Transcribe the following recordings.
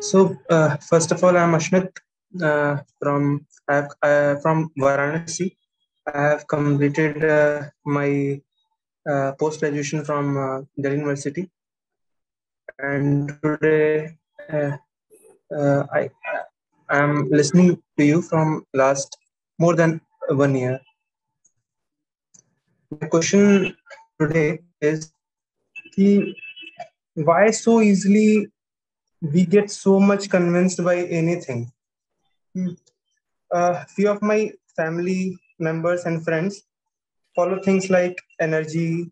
So uh, first of all, I'm Ashmit uh, from uh, from Varanasi. I have completed uh, my uh, post graduation from uh, Delhi University, and today I am listening to you from last more than one year. My question today is why so easily we get so much convinced by anything. A uh, few of my family members and friends follow things like energy,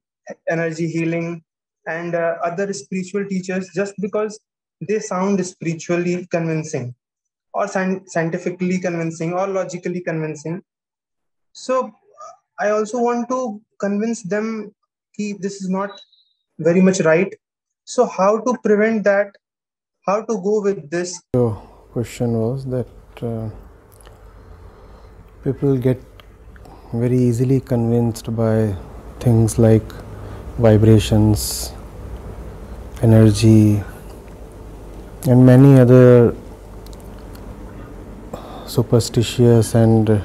energy healing, and uh, other spiritual teachers just because they sound spiritually convincing or scientifically convincing or logically convincing. So I also want to convince them that this is not very much right. So how to prevent that how to go with this? The question was that uh, people get very easily convinced by things like vibrations, energy, and many other superstitious and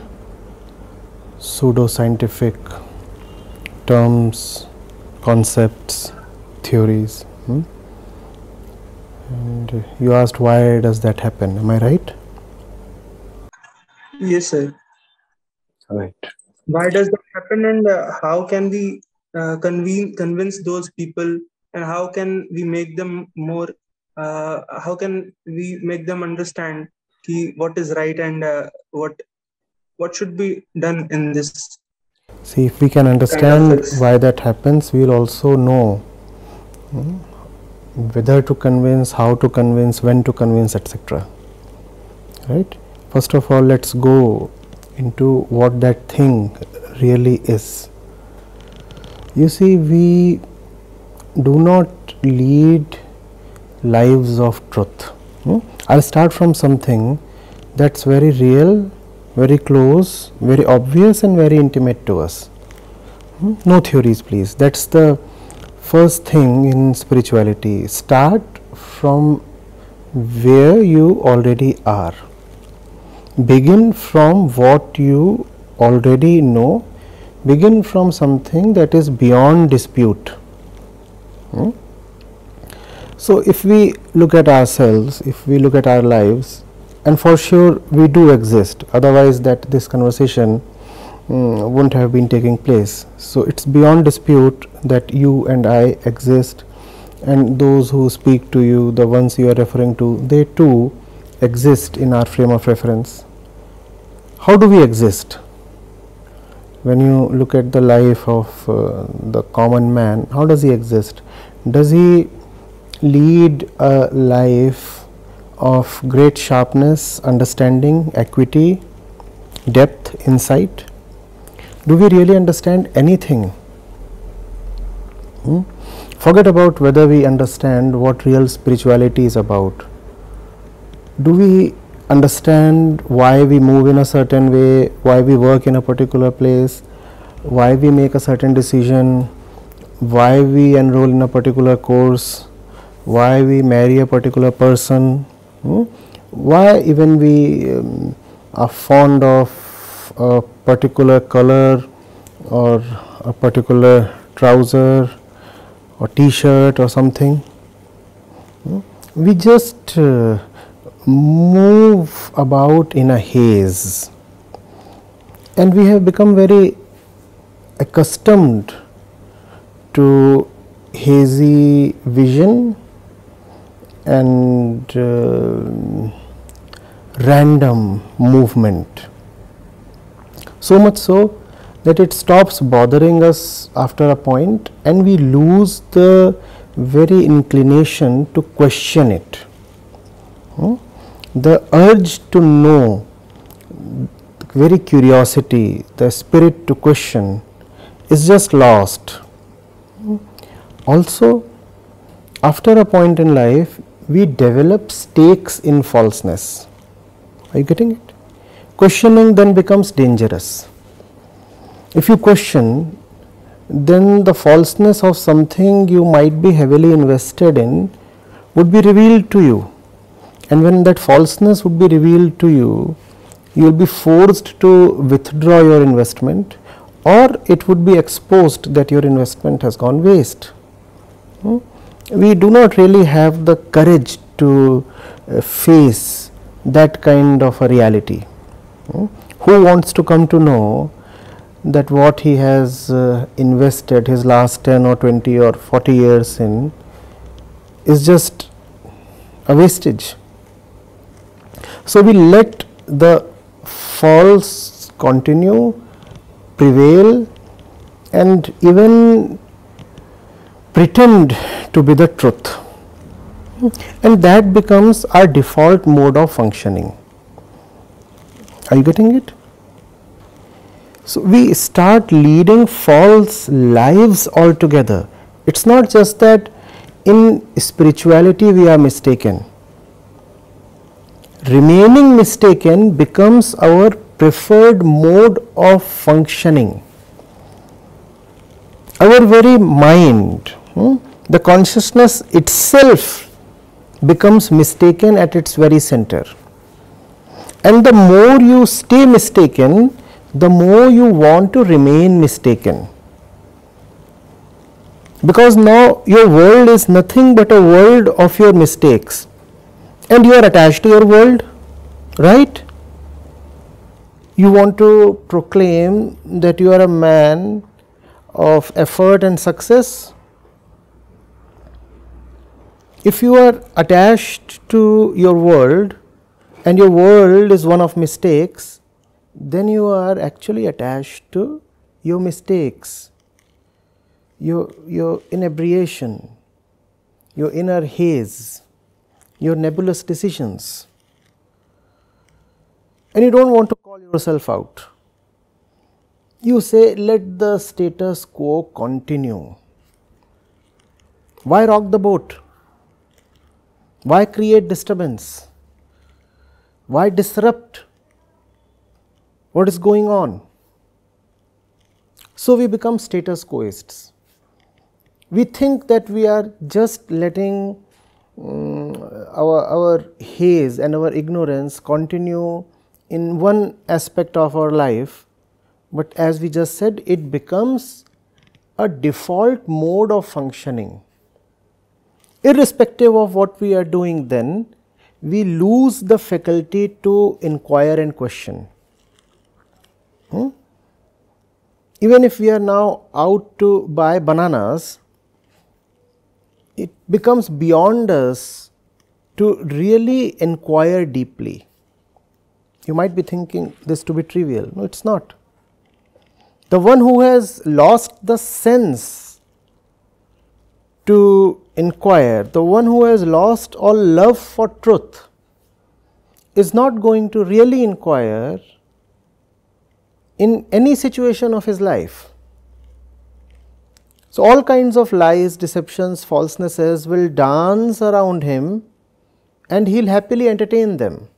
pseudo-scientific terms, concepts, theories. Hmm? And you asked why does that happen? Am I right? Yes, sir. Right. Why does that happen, and uh, how can we uh, convene, convince those people, and how can we make them more? Uh, how can we make them understand ki, what is right and uh, what what should be done in this? See, if we can understand kind of why that happens, we'll also know. Hmm, whether to convince, how to convince, when to convince, etc. Right? First of all, let's go into what that thing really is. You see, we do not lead lives of truth. Hmm? I'll start from something that's very real, very close, very obvious, and very intimate to us. Hmm? No theories, please. That's the first thing in spirituality start from where you already are. Begin from what you already know. Begin from something that is beyond dispute. Hmm? so if we look at ourselves if we look at our lives and for sure we do exist otherwise that this conversation um, wouldn't have been taking place. So, it is beyond dispute that you and I exist and those who speak to you, the ones you are referring to, they too exist in our frame of reference. How do we exist? When you look at the life of uh, the common man, how does he exist? Does he lead a life of great sharpness, understanding, equity, depth, insight? Do we really understand anything? Hmm? Forget about whether we understand what real spirituality is about. Do we understand why we move in a certain way, why we work in a particular place, why we make a certain decision, why we enroll in a particular course, why we marry a particular person, hmm? why even we um, are fond of a particular color or a particular trouser or t-shirt or something. Hmm? We just uh, move about in a haze and we have become very accustomed to hazy vision and uh, random movement so much so that it stops bothering us after a point and we lose the very inclination to question it. Hmm? The urge to know, very curiosity, the spirit to question is just lost. Hmm? Also, after a point in life, we develop stakes in falseness. Are you getting it? Questioning then becomes dangerous. If you question, then the falseness of something you might be heavily invested in would be revealed to you and when that falseness would be revealed to you, you will be forced to withdraw your investment or it would be exposed that your investment has gone waste. Hmm? We do not really have the courage to uh, face that kind of a reality. Who wants to come to know that what he has uh, invested his last 10 or 20 or 40 years in is just a wastage. So, we let the false continue, prevail and even pretend to be the truth and that becomes our default mode of functioning. Are you getting it? So, we start leading false lives altogether. It is not just that in spirituality we are mistaken. Remaining mistaken becomes our preferred mode of functioning. Our very mind, hmm, the consciousness itself becomes mistaken at its very center. And the more you stay mistaken, the more you want to remain mistaken. Because now your world is nothing but a world of your mistakes and you are attached to your world, right? You want to proclaim that you are a man of effort and success. If you are attached to your world and your world is one of mistakes, then you are actually attached to your mistakes, your, your inebriation, your inner haze, your nebulous decisions. And you don't want to call yourself out. You say, let the status quo continue. Why rock the boat? Why create disturbance? Why disrupt what is going on. So, we become status quoists. We think that we are just letting um, our, our haze and our ignorance continue in one aspect of our life, but as we just said it becomes a default mode of functioning. Irrespective of what we are doing then, we lose the faculty to inquire and question. Hmm? Even if we are now out to buy bananas, it becomes beyond us to really inquire deeply. You might be thinking this to be trivial. No, it is not. The one who has lost the sense to inquire, the one who has lost all love for truth, is not going to really inquire in any situation of his life. So, all kinds of lies, deceptions, falsenesses will dance around him and he will happily entertain them.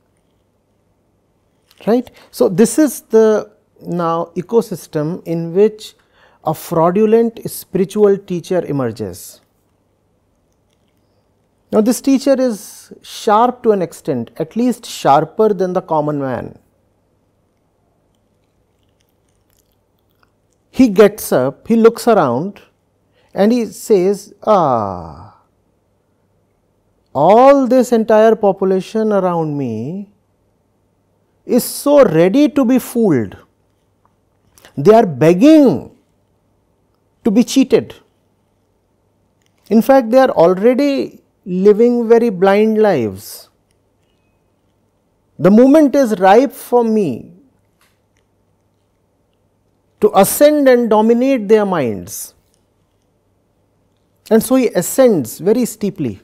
Right? So, this is the now ecosystem in which a fraudulent spiritual teacher emerges. Now, this teacher is sharp to an extent, at least sharper than the common man. He gets up, he looks around and he says, ah, all this entire population around me is so ready to be fooled. They are begging to be cheated. In fact, they are already living very blind lives. The moment is ripe for me to ascend and dominate their minds. And so he ascends very steeply.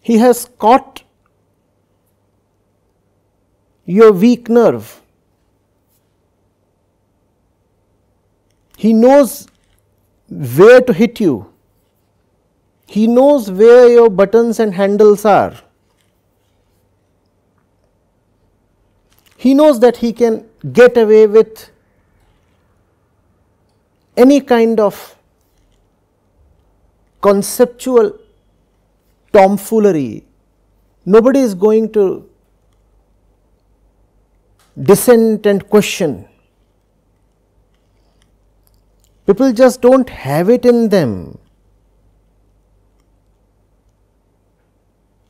He has caught your weak nerve. He knows where to hit you. He knows where your buttons and handles are. He knows that he can get away with any kind of conceptual tomfoolery nobody is going to dissent and question. People just do not have it in them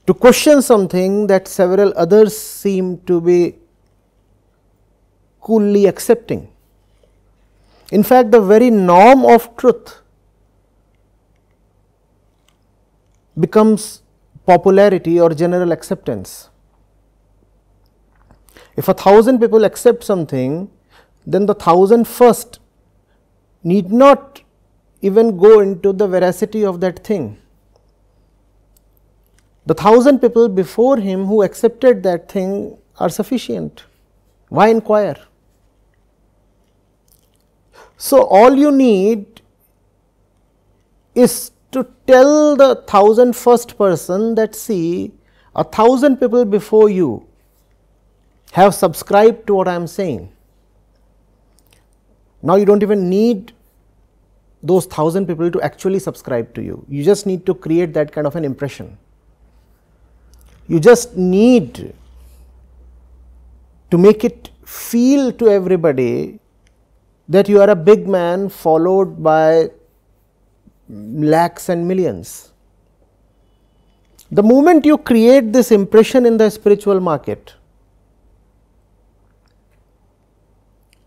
to question something that several others seem to be coolly accepting. In fact, the very norm of truth becomes popularity or general acceptance. If a thousand people accept something, then the thousand first need not even go into the veracity of that thing. The thousand people before him who accepted that thing are sufficient. Why inquire? So, all you need is to tell the thousand first person that see a thousand people before you have subscribed to what I am saying. Now, you do not even need those thousand people to actually subscribe to you, you just need to create that kind of an impression. You just need to make it feel to everybody that you are a big man followed by lakhs and millions. The moment you create this impression in the spiritual market,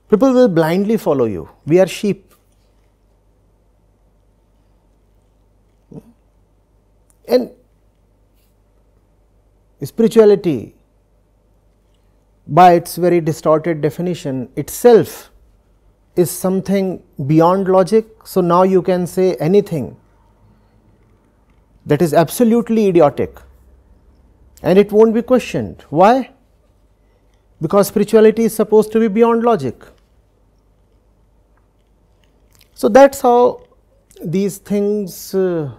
people will blindly follow you. We are sheep. And spirituality, by its very distorted definition itself, is something beyond logic. So, now you can say anything that is absolutely idiotic and it not be questioned. Why? Because spirituality is supposed to be beyond logic. So, that is how these things uh,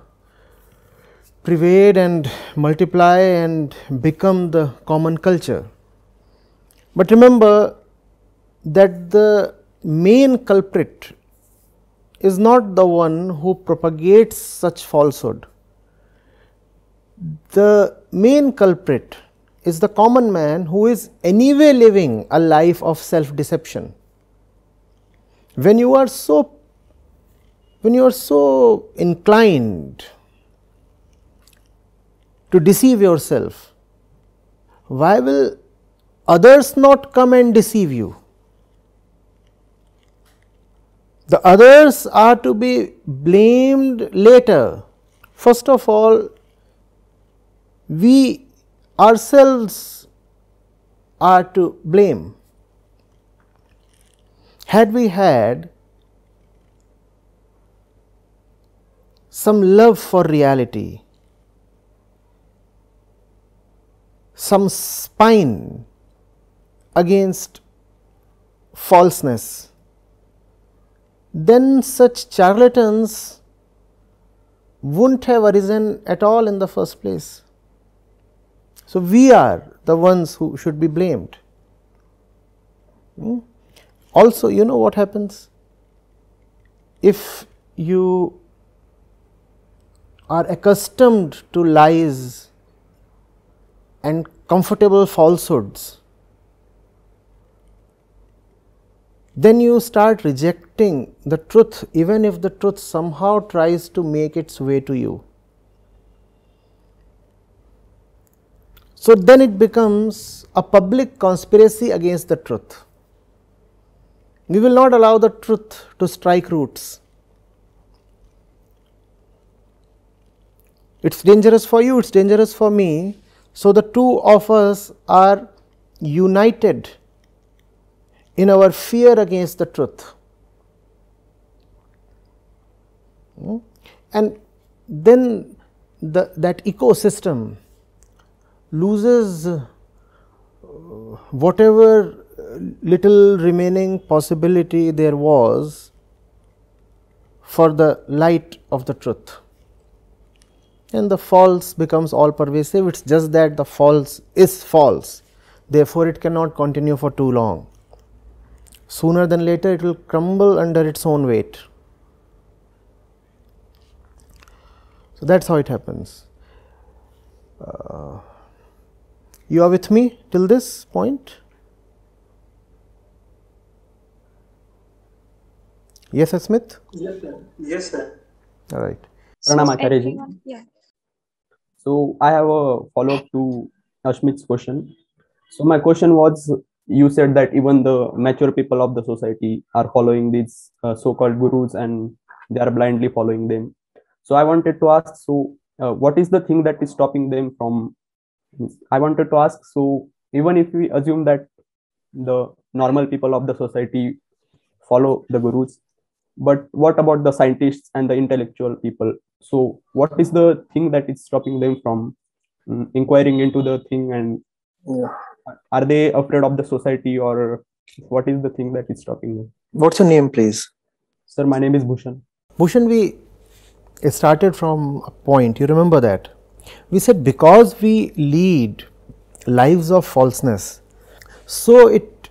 pervade and multiply and become the common culture. But remember that the main culprit is not the one who propagates such falsehood. The main culprit is the common man who is anyway living a life of self deception. When you are so when you are so inclined to deceive yourself, why will others not come and deceive you? The others are to be blamed later. First of all, we ourselves are to blame. Had we had some love for reality, some spine against falseness, then such charlatans would not have arisen at all in the first place. So, we are the ones who should be blamed. Hmm? Also, you know what happens? If you are accustomed to lies and comfortable falsehoods, then you start rejecting the truth even if the truth somehow tries to make its way to you. So, then it becomes a public conspiracy against the truth. We will not allow the truth to strike roots. It is dangerous for you, it is dangerous for me. So, the two of us are united in our fear against the truth. Hmm? And then the, that ecosystem loses uh, whatever little remaining possibility there was for the light of the truth and the false becomes all pervasive it is just that the false is false therefore, it cannot continue for too long sooner than later it will crumble under its own weight. So, that is how it happens. Uh, You are with me till this point? Yes, sir Smith? Yes, sir. Yes, sir. All right. Pranam Acharya Yeah. So I have a follow up to Ashmit's question. So my question was, you said that even the mature people of the society are following these uh, so-called gurus and they are blindly following them. So I wanted to ask, so uh, what is the thing that is stopping them from? I wanted to ask, so even if we assume that the normal people of the society follow the gurus, but what about the scientists and the intellectual people? So what is the thing that is stopping them from mm, inquiring into the thing and are they afraid of the society or what is the thing that is stopping them? What's your name, please? Sir, my name is Bhushan. Bhushan, we started from a point, you remember that? We said because we lead lives of falseness, so it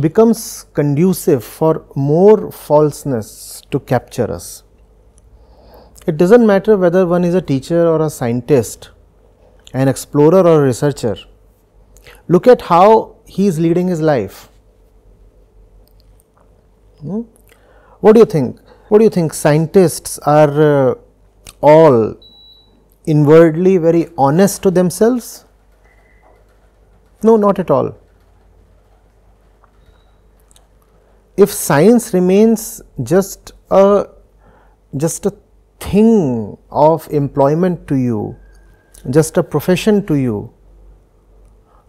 becomes conducive for more falseness to capture us. It does not matter whether one is a teacher or a scientist, an explorer or a researcher. Look at how he is leading his life. Hmm? What do you think? What do you think? Scientists are uh, all inwardly very honest to themselves? No, not at all. If science remains just a just a thing of employment to you, just a profession to you,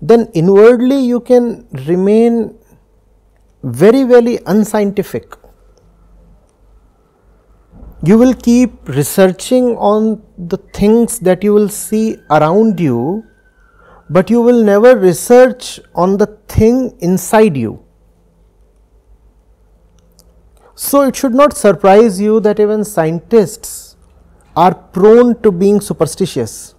then inwardly you can remain very very unscientific. You will keep researching on the things that you will see around you, but you will never research on the thing inside you. So, it should not surprise you that even scientists are prone to being superstitious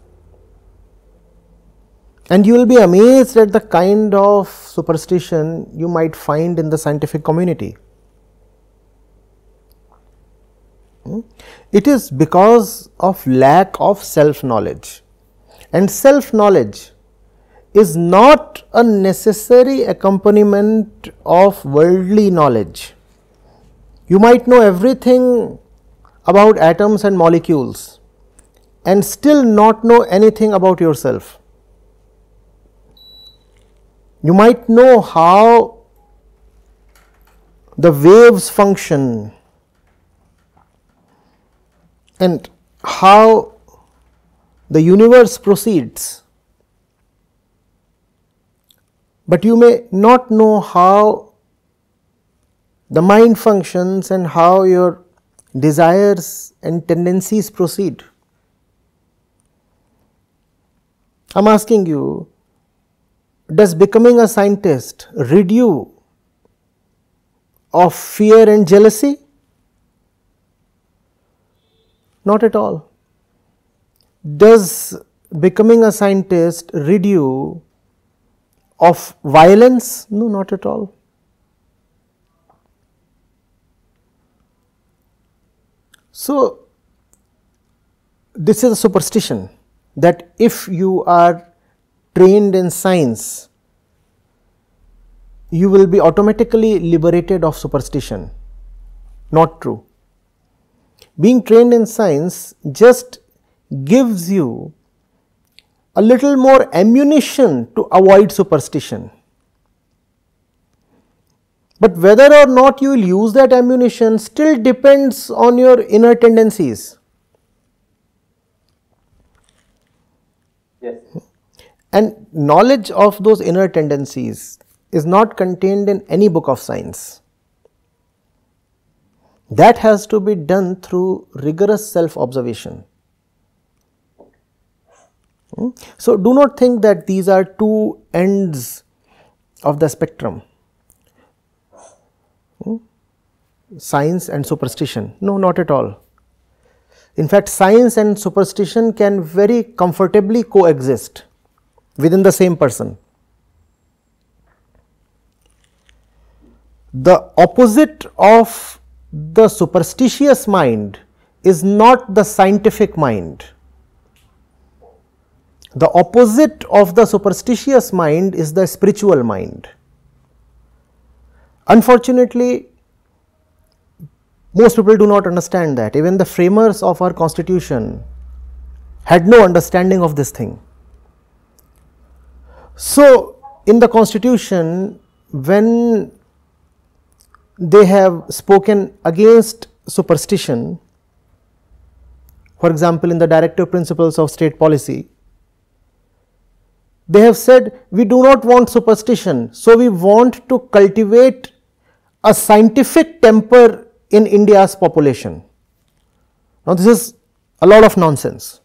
and you will be amazed at the kind of superstition you might find in the scientific community. Hmm? It is because of lack of self knowledge and self knowledge is not a necessary accompaniment of worldly knowledge. You might know everything about atoms and molecules and still not know anything about yourself. You might know how the waves function and how the universe proceeds, but you may not know how the mind functions and how your desires and tendencies proceed. I am asking you, does becoming a scientist rid you of fear and jealousy? Not at all. Does becoming a scientist rid you of violence? No, not at all. So, this is a superstition that if you are trained in science, you will be automatically liberated of superstition. Not true. Being trained in science just gives you a little more ammunition to avoid superstition. But whether or not you will use that ammunition still depends on your inner tendencies. Yes. And knowledge of those inner tendencies is not contained in any book of science. That has to be done through rigorous self observation. Hmm? So, do not think that these are two ends of the spectrum hmm? Science and superstition. No, not at all. In fact, science and superstition can very comfortably coexist within the same person. The opposite of the superstitious mind is not the scientific mind. the opposite of the superstitious mind is the spiritual mind. Unfortunately, most people do not understand that. Even the framers of our constitution had no understanding of this thing. So, in the constitution, when they have spoken against superstition, for example, in the directive principles of state policy, they have said we do not want superstition. So, we want to cultivate a scientific temper in India's population. Now, this is a lot of nonsense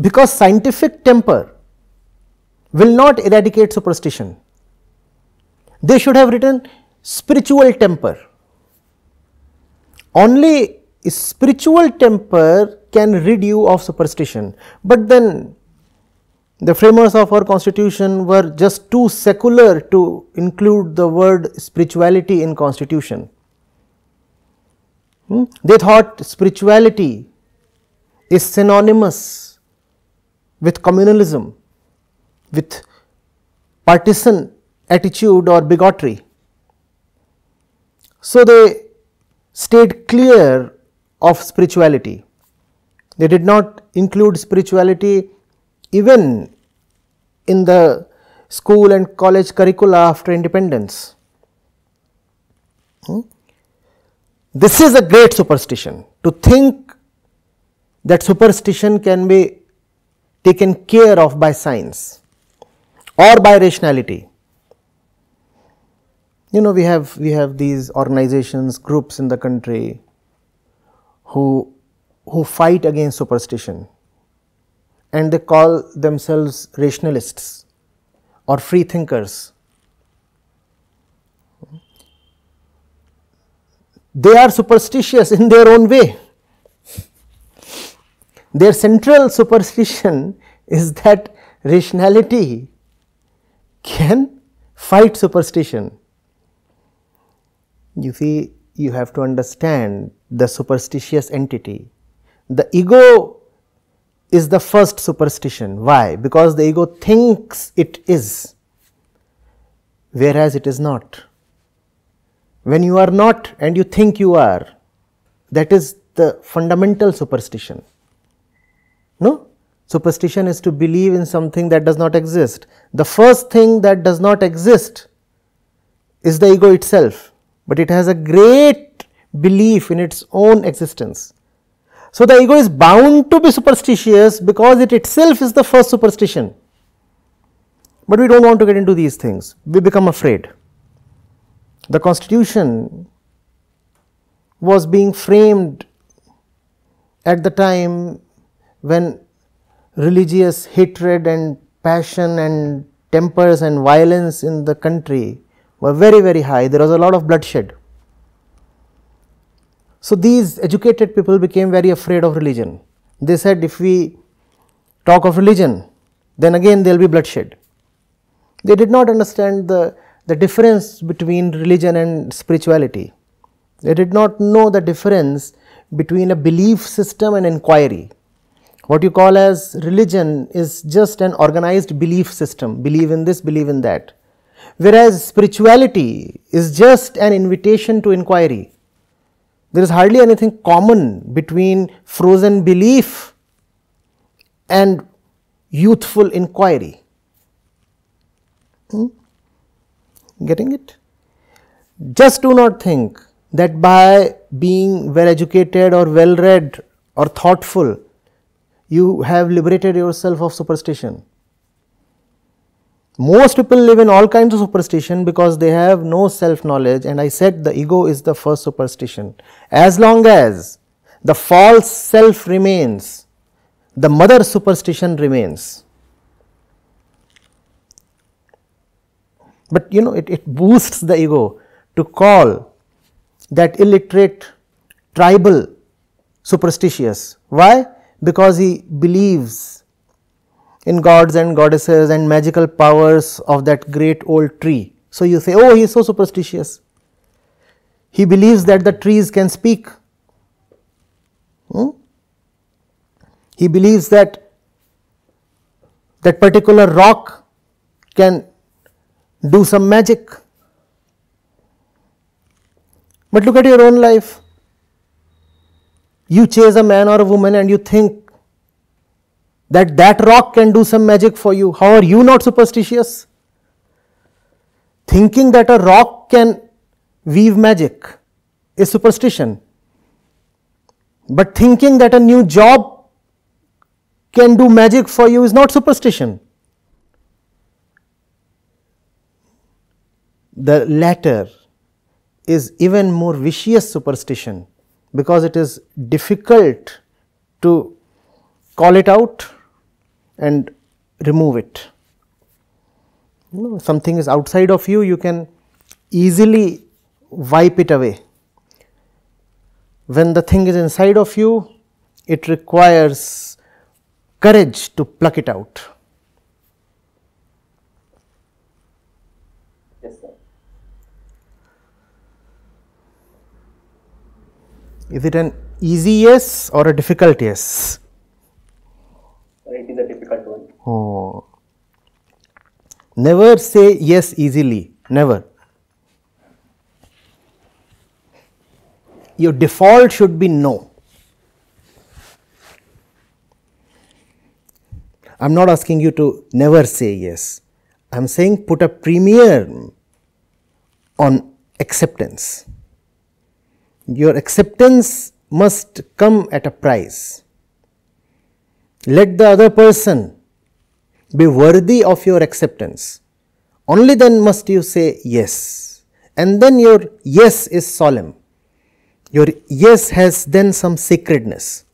because scientific temper will not eradicate superstition. They should have written spiritual temper. Only spiritual temper can rid you of superstition, but then the framers of our constitution were just too secular to include the word spirituality in constitution. Hmm? They thought spirituality is synonymous with communalism, with partisan attitude or bigotry. So, they stayed clear of spirituality. They did not include spirituality even in the school and college curricula after independence. Hmm? This is a great superstition to think that superstition can be taken care of by science or by rationality. You know, we have we have these organizations, groups in the country who who fight against superstition and they call themselves rationalists or free thinkers. They are superstitious in their own way. Their central superstition is that rationality can fight superstition. You see, you have to understand the superstitious entity. The ego is the first superstition. Why? Because the ego thinks it is, whereas it is not. When you are not and you think you are, that is the fundamental superstition. No? Superstition is to believe in something that does not exist. The first thing that does not exist is the ego itself, but it has a great belief in its own existence. So, the ego is bound to be superstitious because it itself is the first superstition, but we do not want to get into these things, we become afraid. The constitution was being framed at the time when religious hatred and passion and tempers and violence in the country were very very high, there was a lot of bloodshed. So, these educated people became very afraid of religion. They said if we talk of religion, then again there will be bloodshed. They did not understand the, the difference between religion and spirituality. They did not know the difference between a belief system and inquiry. What you call as religion is just an organized belief system, believe in this, believe in that. Whereas spirituality is just an invitation to inquiry. There is hardly anything common between frozen belief and youthful inquiry. Hmm? Getting it? Just do not think that by being well educated or well read or thoughtful, you have liberated yourself of superstition. Most people live in all kinds of superstition because they have no self knowledge and I said the ego is the first superstition. As long as the false self remains, the mother superstition remains. But you know it, it boosts the ego to call that illiterate tribal superstitious. Why? Because he believes in gods and goddesses and magical powers of that great old tree. So, you say, oh, he is so superstitious. He believes that the trees can speak. Hmm? He believes that that particular rock can do some magic. But look at your own life. You chase a man or a woman and you think that that rock can do some magic for you. How are you not superstitious? Thinking that a rock can weave magic is superstition. But thinking that a new job can do magic for you is not superstition. The latter is even more vicious superstition because it is difficult to call it out and remove it. You know, something is outside of you, you can easily wipe it away. When the thing is inside of you, it requires courage to pluck it out. Yes, sir. Is it an easy yes or a difficult yes? It is a difficult. Oh. Never say yes easily, never. Your default should be no. I am not asking you to never say yes. I am saying put a premium on acceptance. Your acceptance must come at a price. Let the other person be worthy of your acceptance. Only then must you say yes. And then your yes is solemn. Your yes has then some sacredness.